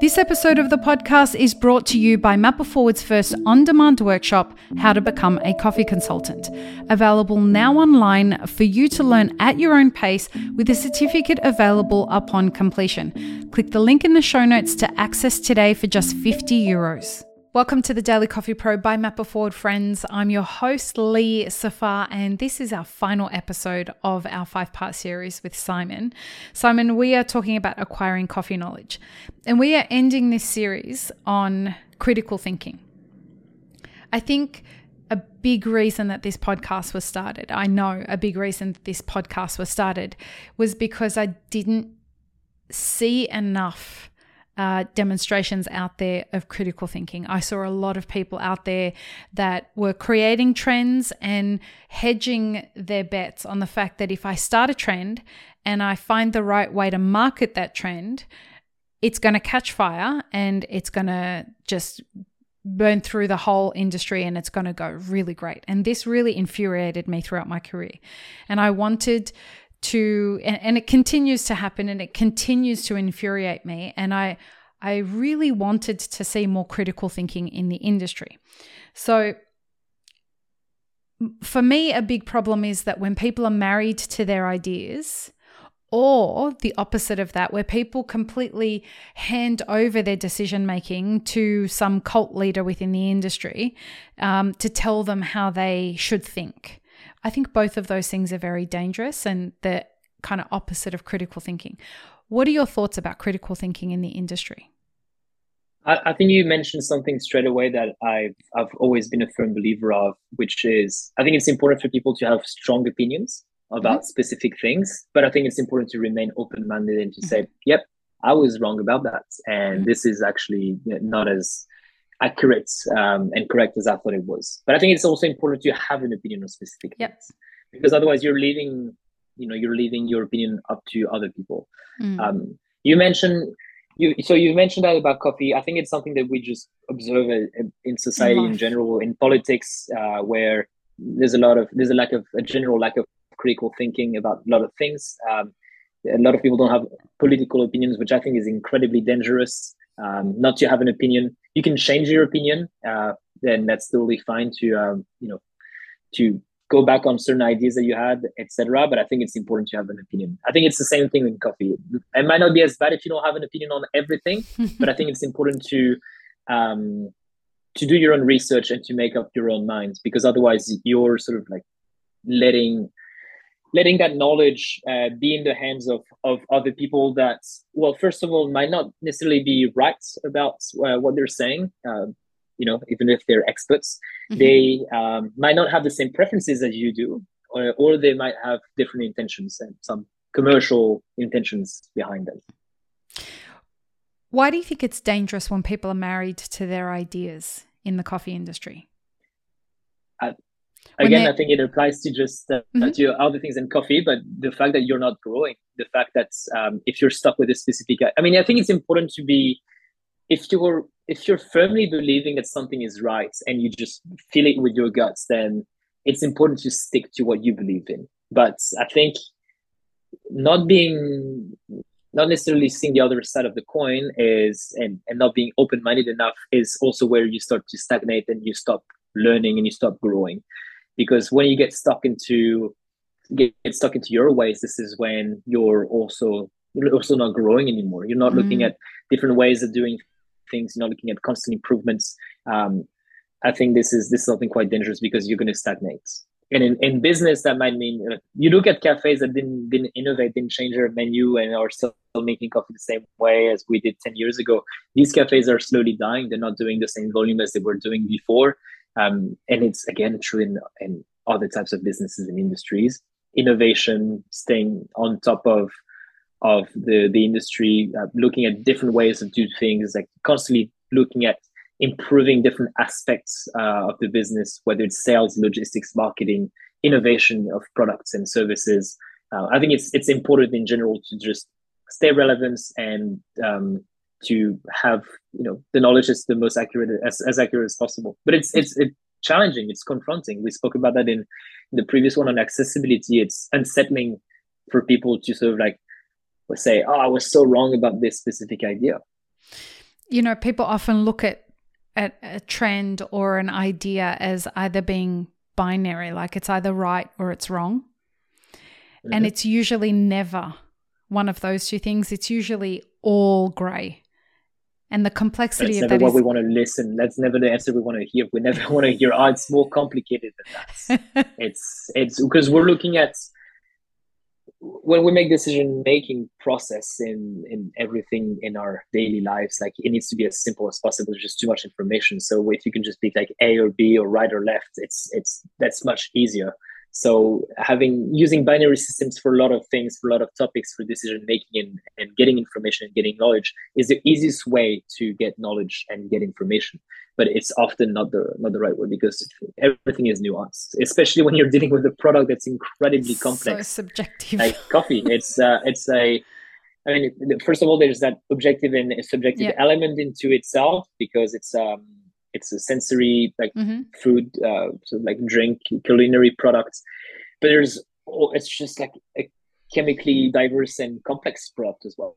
This episode of the podcast is brought to you by Map It Forward's first on demand workshop, How to Become a Coffee Consultant. Available now online for you to learn at your own pace with a certificate available upon completion. Click the link in the show notes to access today for just 50 euros. Welcome to the Daily Coffee Pro by Map It Forward, friends. I'm your host, Lee Safar, and this is our final episode of our five part series with Simon. Simon, we are talking about acquiring coffee knowledge, and we are ending this series on critical thinking. I think a big reason that this podcast was started, I know a big reason this podcast was started, was because I didn't see enough uh, demonstrations out there of critical thinking. I saw a lot of people out there that were creating trends and hedging their bets on the fact that if I start a trend and I find the right way to market that trend, it's going to catch fire and it's going to just burn through the whole industry and it's going to go really great. And this really infuriated me throughout my career. And I wanted to and, and, it continues to happen and it continues to infuriate me and i i really wanted to see more critical thinking in the industry so for me a big problem is that when people are married to their ideas or the opposite of that, where people completely hand over their decision making to some cult leader within the industry um, to tell them how they should think. I think both of those things are very dangerous and the kind of opposite of critical thinking. What are your thoughts about critical thinking in the industry? I, I think you mentioned something straight away that I've I've always been a firm believer of, which is I think it's important for people to have strong opinions about mm-hmm. specific things, but I think it's important to remain open-minded and to mm-hmm. say, "Yep, I was wrong about that," and mm-hmm. this is actually not as accurate um, and correct as I thought it was. But I think it's also important to have an opinion on specific yep. things because otherwise you're leaving, you know, you're leaving your opinion up to other people. Mm. Um, you mentioned you so you mentioned that about coffee. I think it's something that we just observe in society in general, in politics, uh, where there's a lot of there's a lack of a general lack of critical thinking about a lot of things. Um, a lot of people don't have political opinions, which I think is incredibly dangerous. Um, not to have an opinion you can change your opinion uh, then that's totally fine to um, you know to go back on certain ideas that you had etc but i think it's important to have an opinion i think it's the same thing in coffee it might not be as bad if you don't have an opinion on everything but i think it's important to um, to do your own research and to make up your own minds because otherwise you're sort of like letting letting that knowledge uh, be in the hands of, of other people that, well, first of all, might not necessarily be right about uh, what they're saying. Uh, you know, even if they're experts, mm-hmm. they um, might not have the same preferences as you do, or, or they might have different intentions and some commercial intentions behind them. Why do you think it's dangerous when people are married to their ideas in the coffee industry? again i think it applies to just uh, mm-hmm. to other things than coffee but the fact that you're not growing the fact that um, if you're stuck with a specific i mean i think it's important to be if you're if you're firmly believing that something is right and you just feel it with your guts then it's important to stick to what you believe in. But i think not being not necessarily seeing the other side of the coin is and, and not being open-minded enough is also where you start to stagnate and you stop learning and you stop growing. Because when you get stuck into get, get stuck into your ways this is when you're also you're also not growing anymore. You're not mm. looking at different ways of doing things you're not looking at constant improvements um, i think this is this is something quite dangerous because you're going to stagnate. And in, in business that might mean uh, you look at cafes that didn't didn't innovate didn't change their menu and are still making coffee the same way as we did 10 years ago. These cafes are slowly dying. They're not doing the same volume as they were doing before. Um, and it's again true in, in other types of businesses and industries. Innovation, staying on top of of the the industry, uh, looking at different ways of doing things, like constantly looking at improving different aspects uh, of the business, whether it's sales, logistics, marketing, innovation of products and services. Uh, I think it's it's important in general to just stay relevant and um, to have you know the knowledge is the most accurate as, as accurate as possible. But it's it's it's challenging it's confronting. We spoke about that in, in the previous one on accessibility. It's unsettling for people to sort of like say oh i was so wrong about this specific idea you know, people often look at at a trend or an idea as either being binary, like it's either right or it's wrong. Mm-hmm. And it's usually never one of those two things. It's usually all grey. And the complexity That's of never that what is we want to listen. That's never the answer we want to hear. We never want to hear, oh, it's more complicated than that. it's it's because we're looking at when we make decision making process in in everything in our daily lives like it needs to be as simple as possible. There's just too much information. So if you can just pick like a or b or right or left it's it's that's much easier so having using binary systems for a lot of things for a lot of topics for decision making and, and getting information and getting knowledge is the easiest way to get knowledge and get information but it's often not the not the right way because everything is nuanced, especially when you're dealing with a product that's incredibly complex. So subjective. Like coffee, it's uh, it's a. I mean, first of all, there's that objective and subjective yeah. element into itself because it's um it's a sensory like mm-hmm. food, uh, so like drink, culinary products, but there's oh, it's just like a chemically diverse and complex product as well.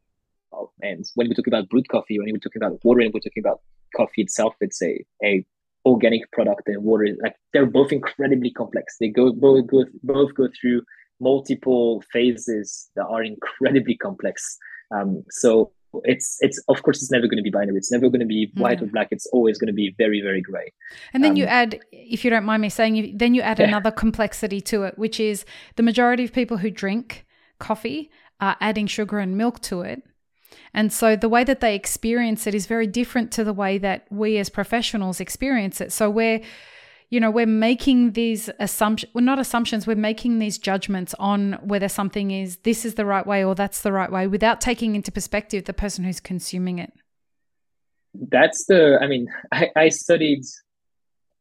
And when we talk about brewed coffee, when we're talking about water, and we're talking about coffee itself, it's a, a organic product and water. Like they're both incredibly complex. They go both go both go through multiple phases that are incredibly complex. Um, so it's it's of course it's never going to be binary. It's never going to be white mm. or black. It's always going to be very very gray. And then um, you add, if you don't mind me saying, you, then you add yeah. another complexity to it, which is the majority of people who drink coffee are adding sugar and milk to it and so the way that they experience it is very different to the way that we as professionals experience it. So we're you know, we're making these assumptions, well, not assumptions, we're making these judgments on whether something is this is the right way or that's the right way without taking into perspective the person who's consuming it. That's the, I mean, I, I studied,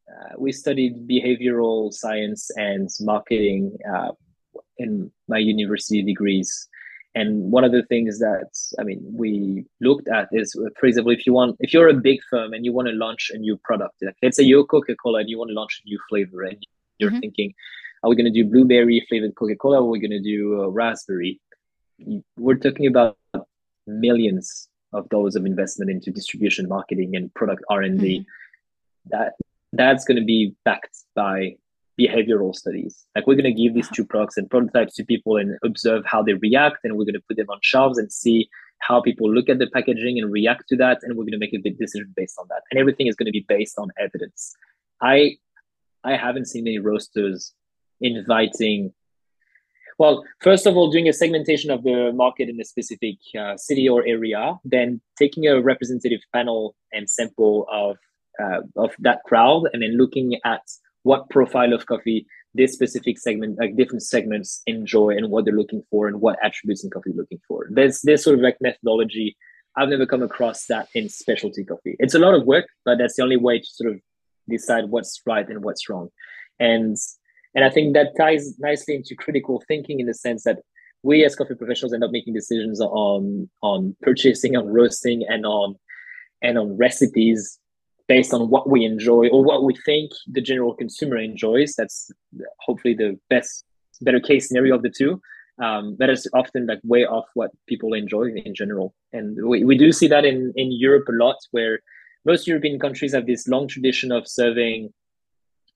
uh, we studied behavioral science and marketing uh, in my university degrees. And one of the things that I mean we looked at is, for example, if you want, if you're a big firm and you want to launch a new product, like let's say you're Coca-Cola and you want to launch a new flavor, and you're mm-hmm. thinking, are we going to do blueberry flavored Coca-Cola, or are we going to do raspberry? We're talking about millions of dollars of investment into distribution, marketing, and product R and D. Mm-hmm. That that's going to be backed by behavioral studies. Like we're going to give these two products and prototypes to people and observe how they react, and we're going to put them on shelves and see how people look at the packaging and react to that, and we're going to make a big decision based on that. And everything is going to be based on evidence. I I haven't seen any roasters inviting. Well, first of all, doing a segmentation of the market in a specific uh, city or area, then taking a representative panel and sample of uh, of that crowd, and then looking at what profile of coffee this specific segment, like different segments, enjoy and what they're looking for and what attributes in coffee they're looking for. There's this sort of like methodology. I've never come across that in specialty coffee. It's a lot of work, but that's the only way to sort of decide what's right and what's wrong. And and I think that ties nicely into critical thinking in the sense that we as coffee professionals end up making decisions on on purchasing, on roasting, and on and on recipes based on what we enjoy or what we think the general consumer enjoys. That's hopefully the best, better case scenario of the two. Um, that is often like way off what people enjoy in general. And we, we do see that in, in Europe a lot, where most European countries have this long tradition of serving,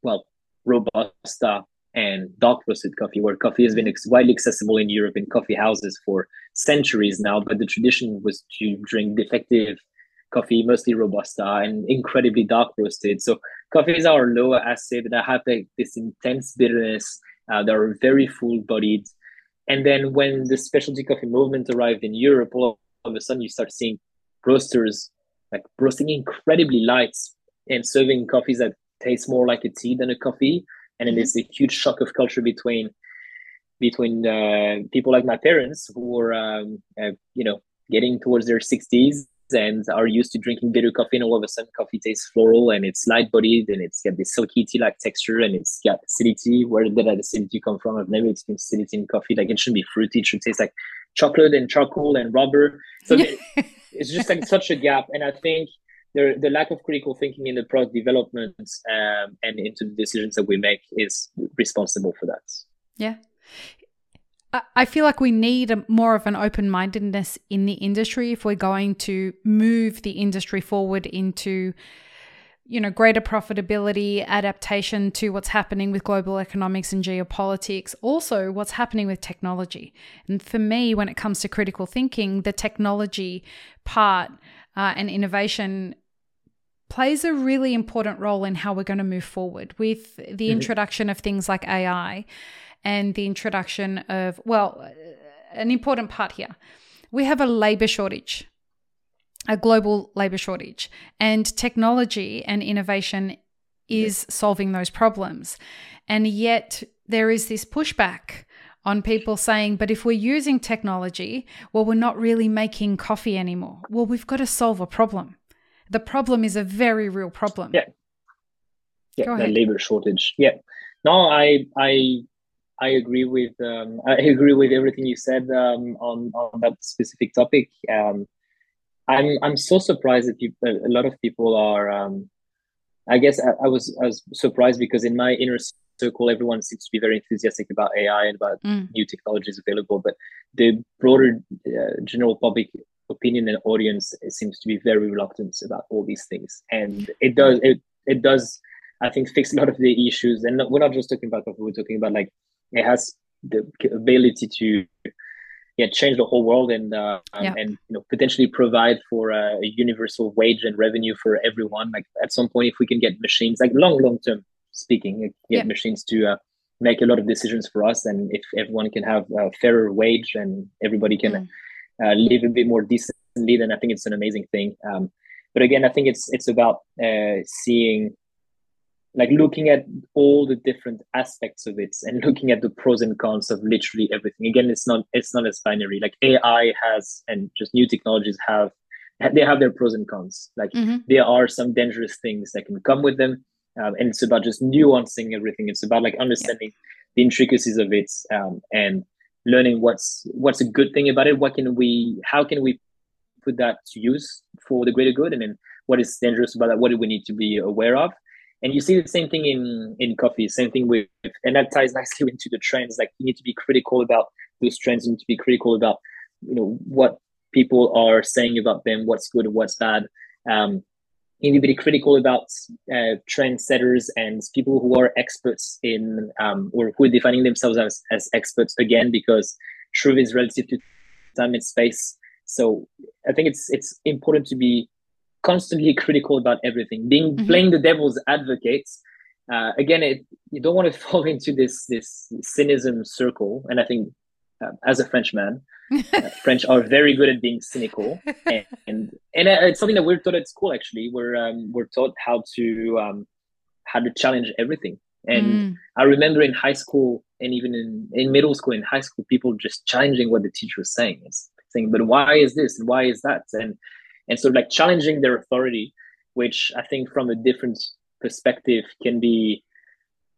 well, Robusta and dark roasted coffee, where coffee has been widely accessible in Europe in coffee houses for centuries now. But the tradition was to drink defective coffee, mostly robusta and incredibly dark roasted. So coffees are lower acid that have like this intense bitterness. Uh, they are very full bodied. And then when the specialty coffee movement arrived in Europe, all of a sudden you start seeing roasters like roasting incredibly light and serving coffees that taste more like a tea than a coffee. And then mm-hmm. there's a huge shock of culture between between uh, people like my parents who were um, uh, you know getting towards their 60s and are used to drinking bitter coffee and all of a sudden coffee tastes floral and it's light bodied and it's got this silky tea like texture and it's got acidity. Where did that acidity come from? I've never experienced acidity in coffee. Like it shouldn't be fruity. It should taste like chocolate and charcoal and rubber. So it's just like such a gap. And i think the, the lack of critical thinking in the product development um, and into the decisions that we make is responsible for that. Yeah I feel like we need a, more of an open mindedness in the industry if we're going to move the industry forward into you know greater profitability adaptation to what's happening with global economics and geopolitics also what's happening with technology and for me when it comes to critical thinking the technology part uh, and innovation plays a really important role in how we're going to move forward with the mm-hmm. introduction of things like ai and the introduction of well uh, an important part here we have a labor shortage a global labor shortage, and technology and innovation is solving those problems. And yet, there is this pushback on people saying, but if we're using technology, well, we're not really making coffee anymore. Well, we've got to solve a problem. The problem is a very real problem. Yeah. Yeah, the labor shortage. Yeah. No, I I I agree with um, I agree with everything you said um, on on that specific topic. Um, I'm I'm so surprised that people, a lot of people are. Um, I guess I, I, was I was surprised because in my inner circle, everyone seems to be very enthusiastic about AI and about mm. new technologies available, but the broader uh, general public opinion and audience seems to be very reluctant about all these things, and it does it it does I think fix a lot of the issues. And we're not just talking about what we're talking about like it has the ability to yeah change the whole world and uh, yeah. and you know potentially provide for a, a, universal wage and revenue for everyone like at some point if we can get machines like long long term speaking get yeah. machines to uh, make a lot of decisions for us and if everyone can have a fairer wage and everybody can mm. uh, live a bit more decently then i think it's an amazing thing um, but again i think it's it's about uh, seeing like looking at all the different aspects of it and looking at the pros and cons of literally everything. Again it's not it's not as binary. Like ai has and just new technologies have they have their pros and cons. Like mm-hmm. there are some dangerous things that can come with them. Um, and it's about just nuancing everything. It's about like understanding yeah. the intricacies of it um, and learning what's what's a good thing about it. What can we how can we put that to use for the greater good? And then what is dangerous about that? What do we need to be aware of and you see the same thing in in coffee same thing with and that ties nicely into the trends. Like you need to be critical about those trends. You need to be critical about you know what people are saying about them what's good what's bad. Um, you need to be critical about uh, trendsetters and people who are experts in um, or who are defining themselves as, as experts again because truth is relative to time and space. So i think it's it's important to be constantly critical about everything, being mm-hmm. playing the devil's advocate. Uh, again, it, you don't want to fall into this this cynicism circle. And I think, uh, as a Frenchman, uh, French are very good at being cynical, and and, and uh, it's something that we're taught at school. Actually, we're um, we're taught how to um, how to challenge everything. And mm. I remember in high school and even in, in middle school and high school, people just challenging what the teacher was saying. It's saying, but why is this and why is that? And and sort of like challenging their authority, which I think from a different perspective can be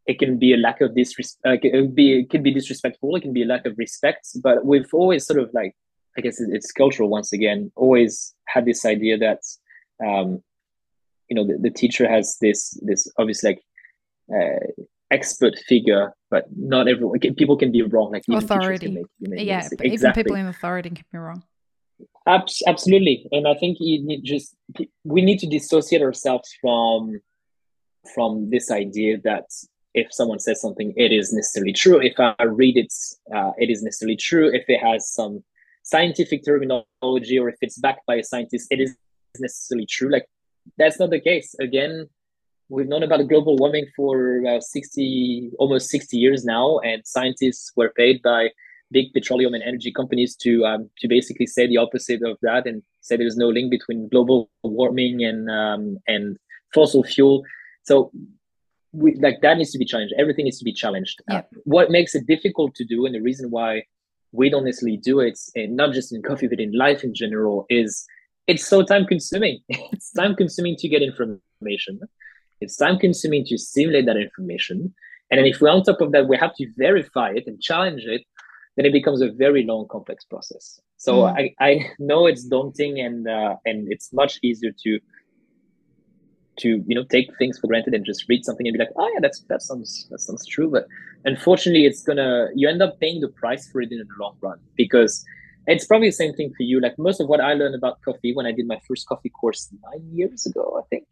it can be a lack of disrespect uh, it be it can be disrespectful it can be a lack of respect but we've always sort of like i guess it's cultural once again always had this idea that um you know the, the teacher has this this obviously like uh, expert figure but not everyone people can be wrong like authority. make, yeah exactly. even people in authority can be wrong absolutely, and I think need just we need to dissociate ourselves from from this idea that if someone says something, it is necessarily true. If I read it, uh, it is necessarily true. If it has some scientific terminology or if it's backed by a scientist, it is necessarily true. Like that's not the case. Again, we've known about global warming for uh, 60, almost 60 years now, and scientists were paid by big petroleum and energy companies to um, to basically say the opposite of that and say there's no link between global warming and um, and fossil fuel. So we, like that needs to be challenged. Everything needs to be challenged. Yeah. Uh, what makes it difficult to do, and the reason why we don't necessarily do it, and not just in coffee but in life in general, is it's so time consuming. it's time consuming to get information. It's time consuming to simulate that information. And then if we're on top of that we have to verify it and challenge it, then it becomes a very long, complex process. So mm. I, I know it's daunting and uh, and it's much easier to to you know take things for granted and just read something and be like, oh yeah, that's that sounds that sounds true. But unfortunately, it's gonna you end up paying the price for it in the long run because it's probably the same thing for you. Like most of what I learned about coffee when I did my first coffee course nine years ago, I think.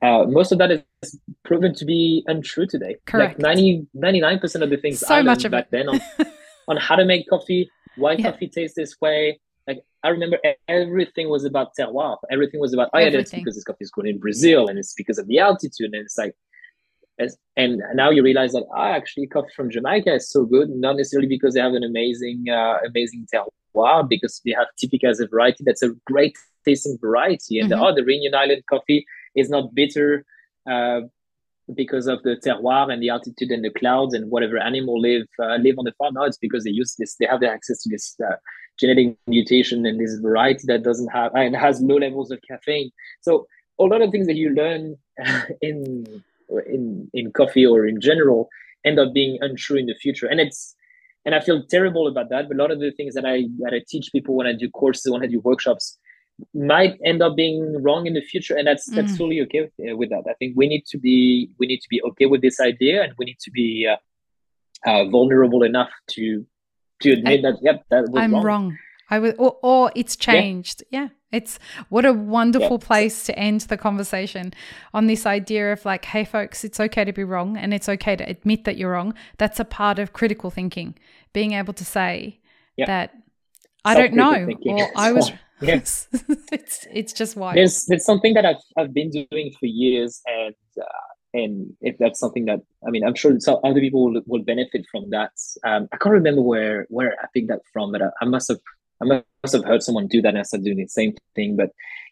Uh, most of that is proven to be untrue today. Correct. Like 90, 99% of the things so I much learned back it. then on, on how to make coffee, why Yeah. coffee tastes this way. Like I remember everything was about terroir. Everything was about, oh yeah, that's because this coffee is grown in Brazil and it's because of the altitude. And it's like, and now you realize that ah, actually coffee from Jamaica is so good, not necessarily because they have an amazing, uh, amazing terroir, because they have Typica as a variety that's a great tasting variety. And Mhm. oh, the Reunion Island coffee is not bitter uh, because of the terroir and the altitude and the clouds and whatever animal live uh, live on the farm. No, it's because they use this. They have the access to this uh, genetic mutation and this variety that doesn't have and has low levels of caffeine. So a lot of things that you learn in in in coffee or in general end up being untrue in the future, and it's and I feel terrible about that. But a lot of the things that I that I teach people when I do courses, when I do workshops, might end up being wrong in the future, and that's that's Mm. totally okay with, uh, with that. I think we need to be we need to be okay with this idea, and we need to be uh, uh, vulnerable enough to to admit that yep that was I'm wrong. wrong. I was, or, or it's changed. Yeah. It's what a wonderful Yeah. place to end the conversation on this idea of like, hey, folks, it's okay to be wrong and it's okay to admit that you're wrong. That's a part of critical thinking, being able to say Yeah. that I don't know, thinking or I was. Yeah. it's it's just wild. There's there's something that I've I've been doing for years, and uh, and if that's something that I mean, I'm sure some other people will, will benefit from that. Um, I can't remember where where I picked that from, but I, I must have I must have heard someone do that and I started doing the same thing. But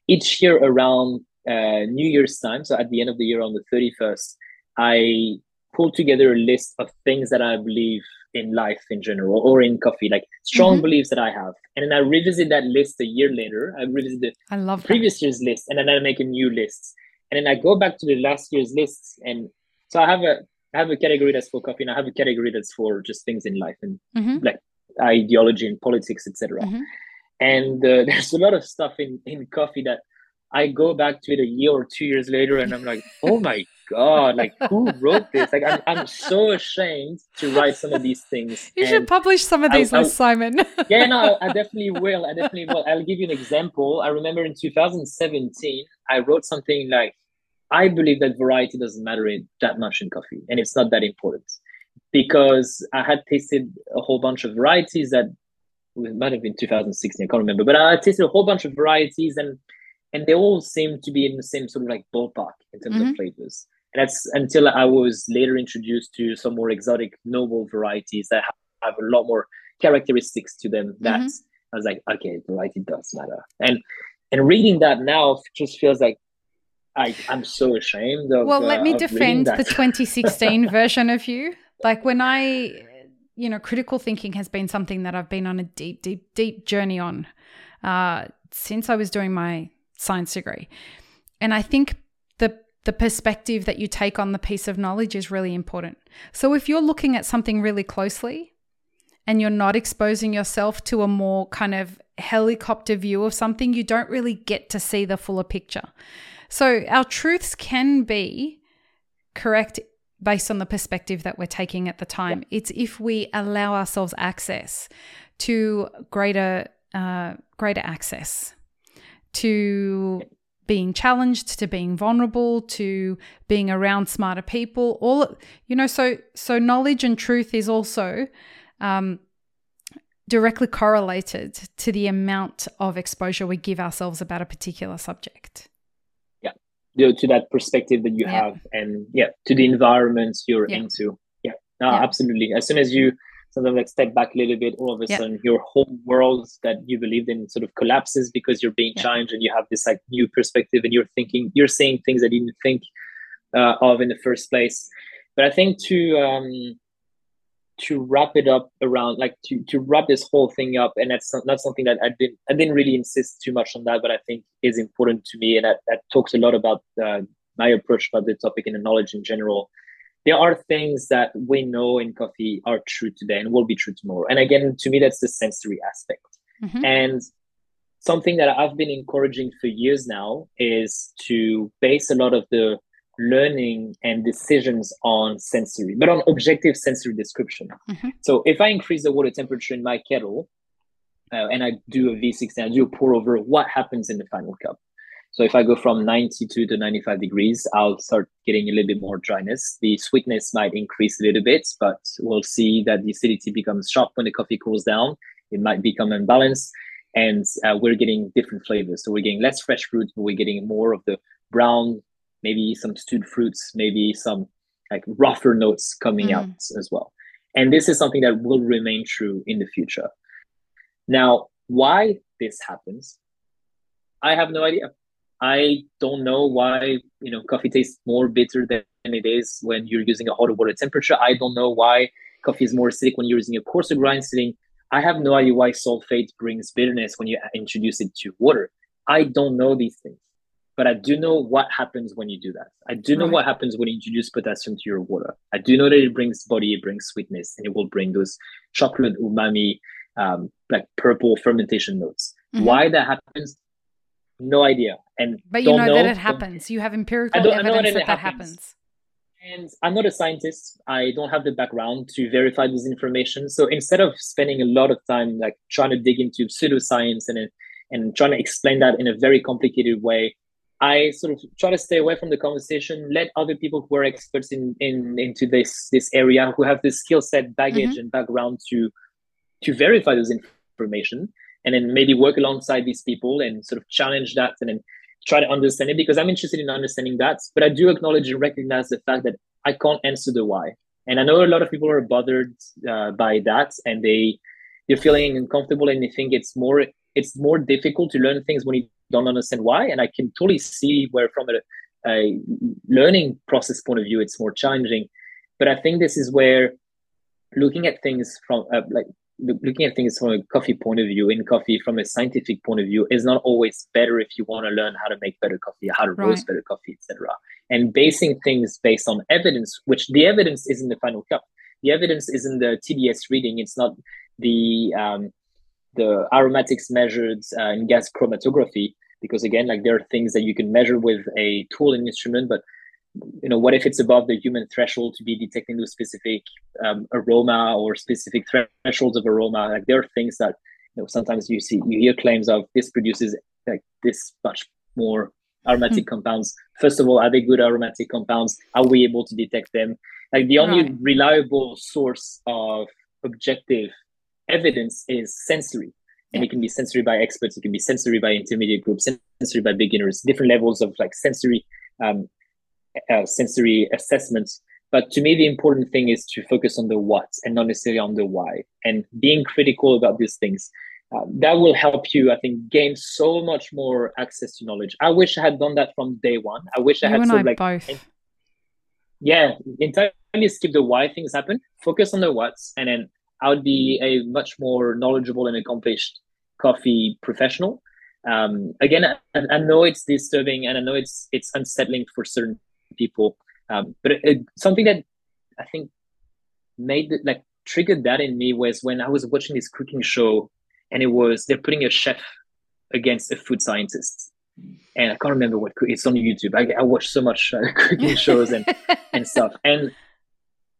each year around uh, New Year's time, so at the end of the year on the 31st, I pull together a list of things that I believe in life in general or in coffee, like strong Mhm. beliefs that I have. And then I revisit that list a year later. I revisit the I love that. previous year's list and then I make a new list. And then I go back to the last year's lists. And so I have a I have a category that's for coffee and I have a category that's for just things in life and Mhm. ideology and politics, etc. Mhm. And uh, there's a lot of stuff in, in coffee that I go back to it a year or two years later and I'm like, oh my God, like who wrote this? Like I'm, I'm so ashamed to write some of these things. You And- should publish some of I- these I- lists, Simon. yeah, no, I definitely will. I definitely will. I'll give you an example. I remember in 2017, I wrote something like, I believe that variety doesn't matter in- that much in coffee, and it's not that important because I had tasted a whole bunch of varieties that it might have been 2016, I can't remember, but I tasted a whole bunch of varieties and and they all seem to be in the same sort of like ballpark in terms Mhm. of flavors. That's until I was later introduced to some more exotic, noble varieties that have a lot more characteristics to them. That Mhm. I was like, okay, variety does matter. And and reading that now just feels like I I'm so ashamed of. well, let uh, me defend the 2016 version of you. Like when I, you know, critical thinking has been something that I've been on a deep, deep, deep journey on uh, since I was doing my science degree. And I think the the perspective that you take on the piece of knowledge is really important. So if you're looking at something really closely and you're not exposing yourself to a more kind of helicopter view of something, you don't really get to see the fuller picture. So our truths can be correct based on the perspective that we're taking at the time. It's if we allow ourselves access to greater uh, greater access to being challenged to being vulnerable to being around smarter people all you know so so knowledge and truth is also um, directly correlated to the amount of exposure we give ourselves about a particular subject you know, to that perspective that you Yeah. have and yeah to the environments you're Yeah. into yeah no Yeah. absolutely as soon as you sometimes like step back a little bit all of a Yeah. sudden your whole world that you believed in sort of collapses because you're being Yeah. challenged and you have this like new perspective and you're thinking you're saying things that you didn't think uh, of in the first place but i think to um to wrap it up around like to to wrap this whole thing up and that's not, not something that i didn't i didn't really insist too much on that but i think is important to me and that, that talks a lot about uh, my approach about the topic and the knowledge in general there are things that we know in coffee are true today and will be true tomorrow and again to me that's the sensory aspect Mhm. and something that I've been encouraging for years now is to base a lot of the learning and decisions on sensory, but on objective sensory description. Mm-hmm. So if I increase the water temperature in my kettle uh, and I do a V60 and I do a pour over, what happens in the final cup? So if I go from 92 to 95 degrees, I'll start getting a little bit more dryness. The sweetness might increase a little bit, but we'll see that the acidity becomes sharp when the coffee cools down. It might become unbalanced and uh, we're getting different flavors. So we're getting less fresh fruit, but we're getting more of the brown, maybe some stewed fruits, maybe some like rougher notes coming mm. out as well. And this is something that will remain true in the future. Now, why this happens, I have no idea. I don't know why you know coffee tastes more bitter than it is when you're using a hotter water temperature. I don't know why coffee is more acidic when you're using a coarser grind setting. I have no idea why sulfate brings bitterness when you introduce it to water. I don't know these things, but I do know what happens when you do that. I do know right. what happens when you introduce potassium to your water. I do know that it brings body, it brings sweetness, and it will bring those chocolate umami, um, like purple fermentation notes. Mm-hmm. Why that happens, no idea. And but you know, know, that it happens. You have empirical evidence that that happens. happens. And I'm not a scientist. I don't have the background to verify this information. So instead of spending a lot of time like trying to dig into pseudoscience and and trying to explain that in a very complicated way, I sort of try to stay away from the conversation. Let other people who are experts in, in into this this area, who have this skill set, baggage, mm-hmm. and background to to verify this information, and then maybe work alongside these people and sort of challenge that, and then try to understand it because I'm interested in understanding that. But I do acknowledge and recognize the fact that I can't answer the why. And I know a lot of people are bothered uh, by that, and they they're feeling uncomfortable and they think it's more it's more difficult to learn things when you don't understand why. And I can totally see where from a, a learning process point of view, it's more challenging. But I think this is where looking at things from uh, like looking at things from a coffee point of view in coffee from a scientific point of view is not always better if you want to learn how to make better coffee how to right. roast better coffee etc and basing things based on evidence which the evidence is in the final cup the evidence is in the tds reading. It's not the um, the aromatics measured uh, in gas chromatography because again like there are things that you can measure with a tool and instrument but you know what if it's above the human threshold to be detecting those specific um, aroma or specific thresholds of aroma? Like there are things that you know sometimes you see you hear claims of this produces like this much more aromatic mm-hmm. compounds. First of all are they good aromatic compounds? Are we able to detect them? Like the only right. reliable source of objective evidence is sensory. And yeah. it can be sensory by experts. It can be sensory by intermediate groups sensory by beginners. Different levels of like sensory um, uh, sensory assessments. But to me, the important thing is to focus on the what and not necessarily on the why. And being critical about these things, uh, that will help you, I think, gain so much more access to knowledge. I wish I had done that from day one. I wish I had sort of like, both. yeah, entirely skip the why things happen, focus on the what's, and then I would be a much more knowledgeable and accomplished coffee professional. Um, again, I, I know it's disturbing and I know it's it's unsettling for certain people. Um, but it, it, something that I think made it, like triggered that in me was when I was watching this cooking show, and it was they're putting a chef against a food scientist, and I can't remember what it's on YouTube. I, I watch so much uh, cooking shows and and stuff, and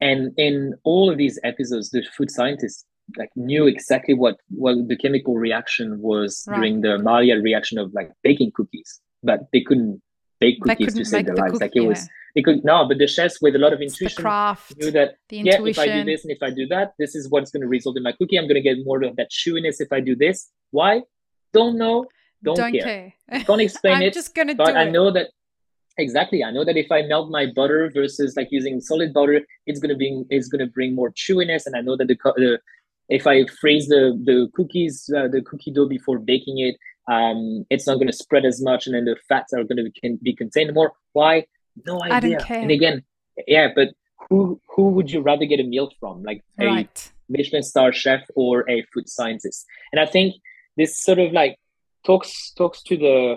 and in all of these episodes, the food scientists like knew exactly what what the chemical reaction was right. during the Maillard reaction of like baking cookies, but they couldn't bake cookies to save their lives. Like it was, they could no, but the chefs with a lot of intuition the craft, knew that yeah, if I do this and if I do that, this is what's going to result in my cookie. I'm going to get more of that chewiness if I do this. Why? Don't know. Don't, don't care. care. Can't explain I'm it. just gonna but do I know that exactly. I know that if I melt my butter versus like using solid butter, it's gonna be it's gonna bring more chewiness, and I know that the, the if I freeze the the cookies, uh, the cookie dough before baking it, um, it's not going to spread as much, and then the fats are going to be, be contained more. Why? No idea. And again, yeah, but who who would you rather get a meal from, like right. a Michelin star chef or a food scientist? And I think this sort of like talks talks to the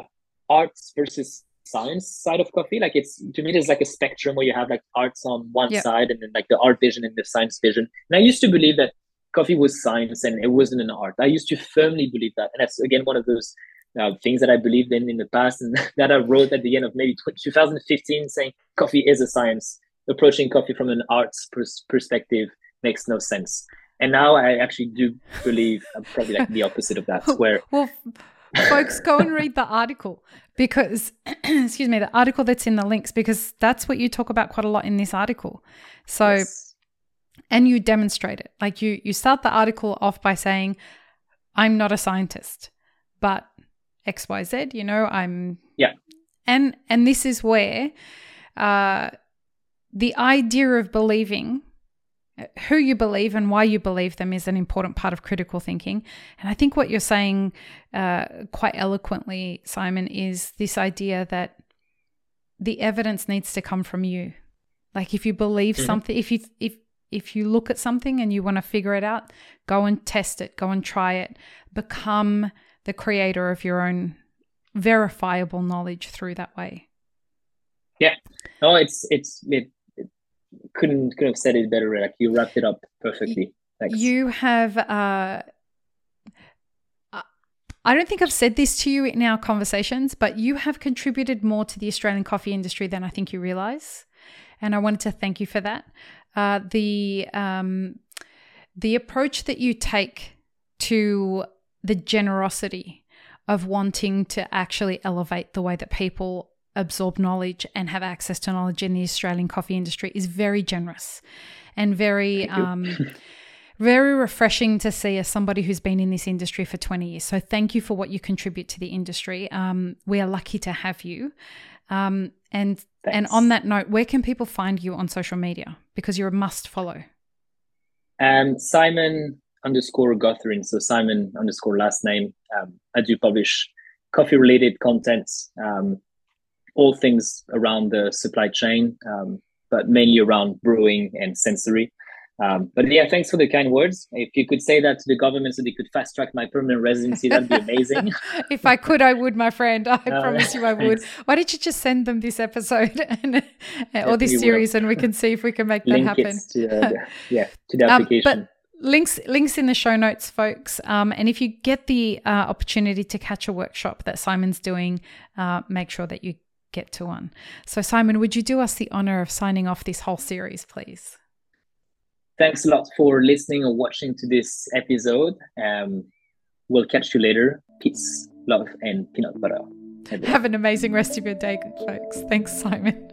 arts versus science side of coffee. Like it's to me, there's like a spectrum where you have like arts on one side and then like the art vision and the science vision. And I used to believe that coffee was science and it wasn't an art. I used to firmly believe that. And that's again one of those uh, things that I believed in in the past and that I wrote at the end of maybe 2015 saying coffee is a science. Approaching coffee from an arts pers- perspective makes no sense. And now I actually do believe I'm probably like the opposite of that, where well, folks, go and read the article because, excuse me, the article that's in the links because that's what you talk about quite a lot in this article. So, yes. And you demonstrate it. Like you, you start the article off by saying, "I'm not a scientist, but X, Y, Z." You know, I'm yeah, and and this is where, uh, the idea of believing who you believe and why you believe them is an important part of critical thinking. And I think what you're saying uh, quite eloquently, Simon, is this idea that the evidence needs to come from you. Like if you believe mm-hmm. something, if you if if you look at something and you want to figure it out, go and test it, go and try it, become the creator of your own verifiable knowledge through that way. Yeah. No, it's it's it couldn't couldn't have said it better. Like you wrapped it up perfectly. Thanks. You have. Uh, I don't think I've said this to you in our conversations, but you have contributed more to the Australian coffee industry than I think you realize, and I wanted to thank you for that. Uh, the um, the approach that you take to the generosity of wanting to actually elevate the way that people absorb knowledge and have access to knowledge in the Australian coffee industry is very generous and very um, very refreshing to see as somebody who's been in this industry for 20 years. So thank you for what you contribute to the industry. Um, we are lucky to have you. Um, and Thanks. and on that note, where can people find you on social media? Because you're a must follow. Um, Simon underscore Gautherin. So Simon underscore last name. Um, I do publish coffee related content. Um, all things around the supply chain, um, but mainly around brewing and sensory. Um, but yeah, thanks for the kind words. If you could say that to the government so they could fast track my permanent residency, that'd be amazing. if I could, I would, my friend. I uh, promise you I would. Thanks. Why don't you just send them this episode and, or this series will. and we can see if we can make Link that happen. To, uh, the, yeah, to the application. Um, but links links in the show notes folks um, and if you get the uh, opportunity to catch a workshop that simon's doing uh, make sure that you get to one. So, Simon, would you do us the honor of signing off this whole series, please? Thanks a lot for listening or watching to this episode. Um, we'll catch you later. Peace, love, and peanut butter. Have an amazing rest of your day, folks. Thanks, Simon.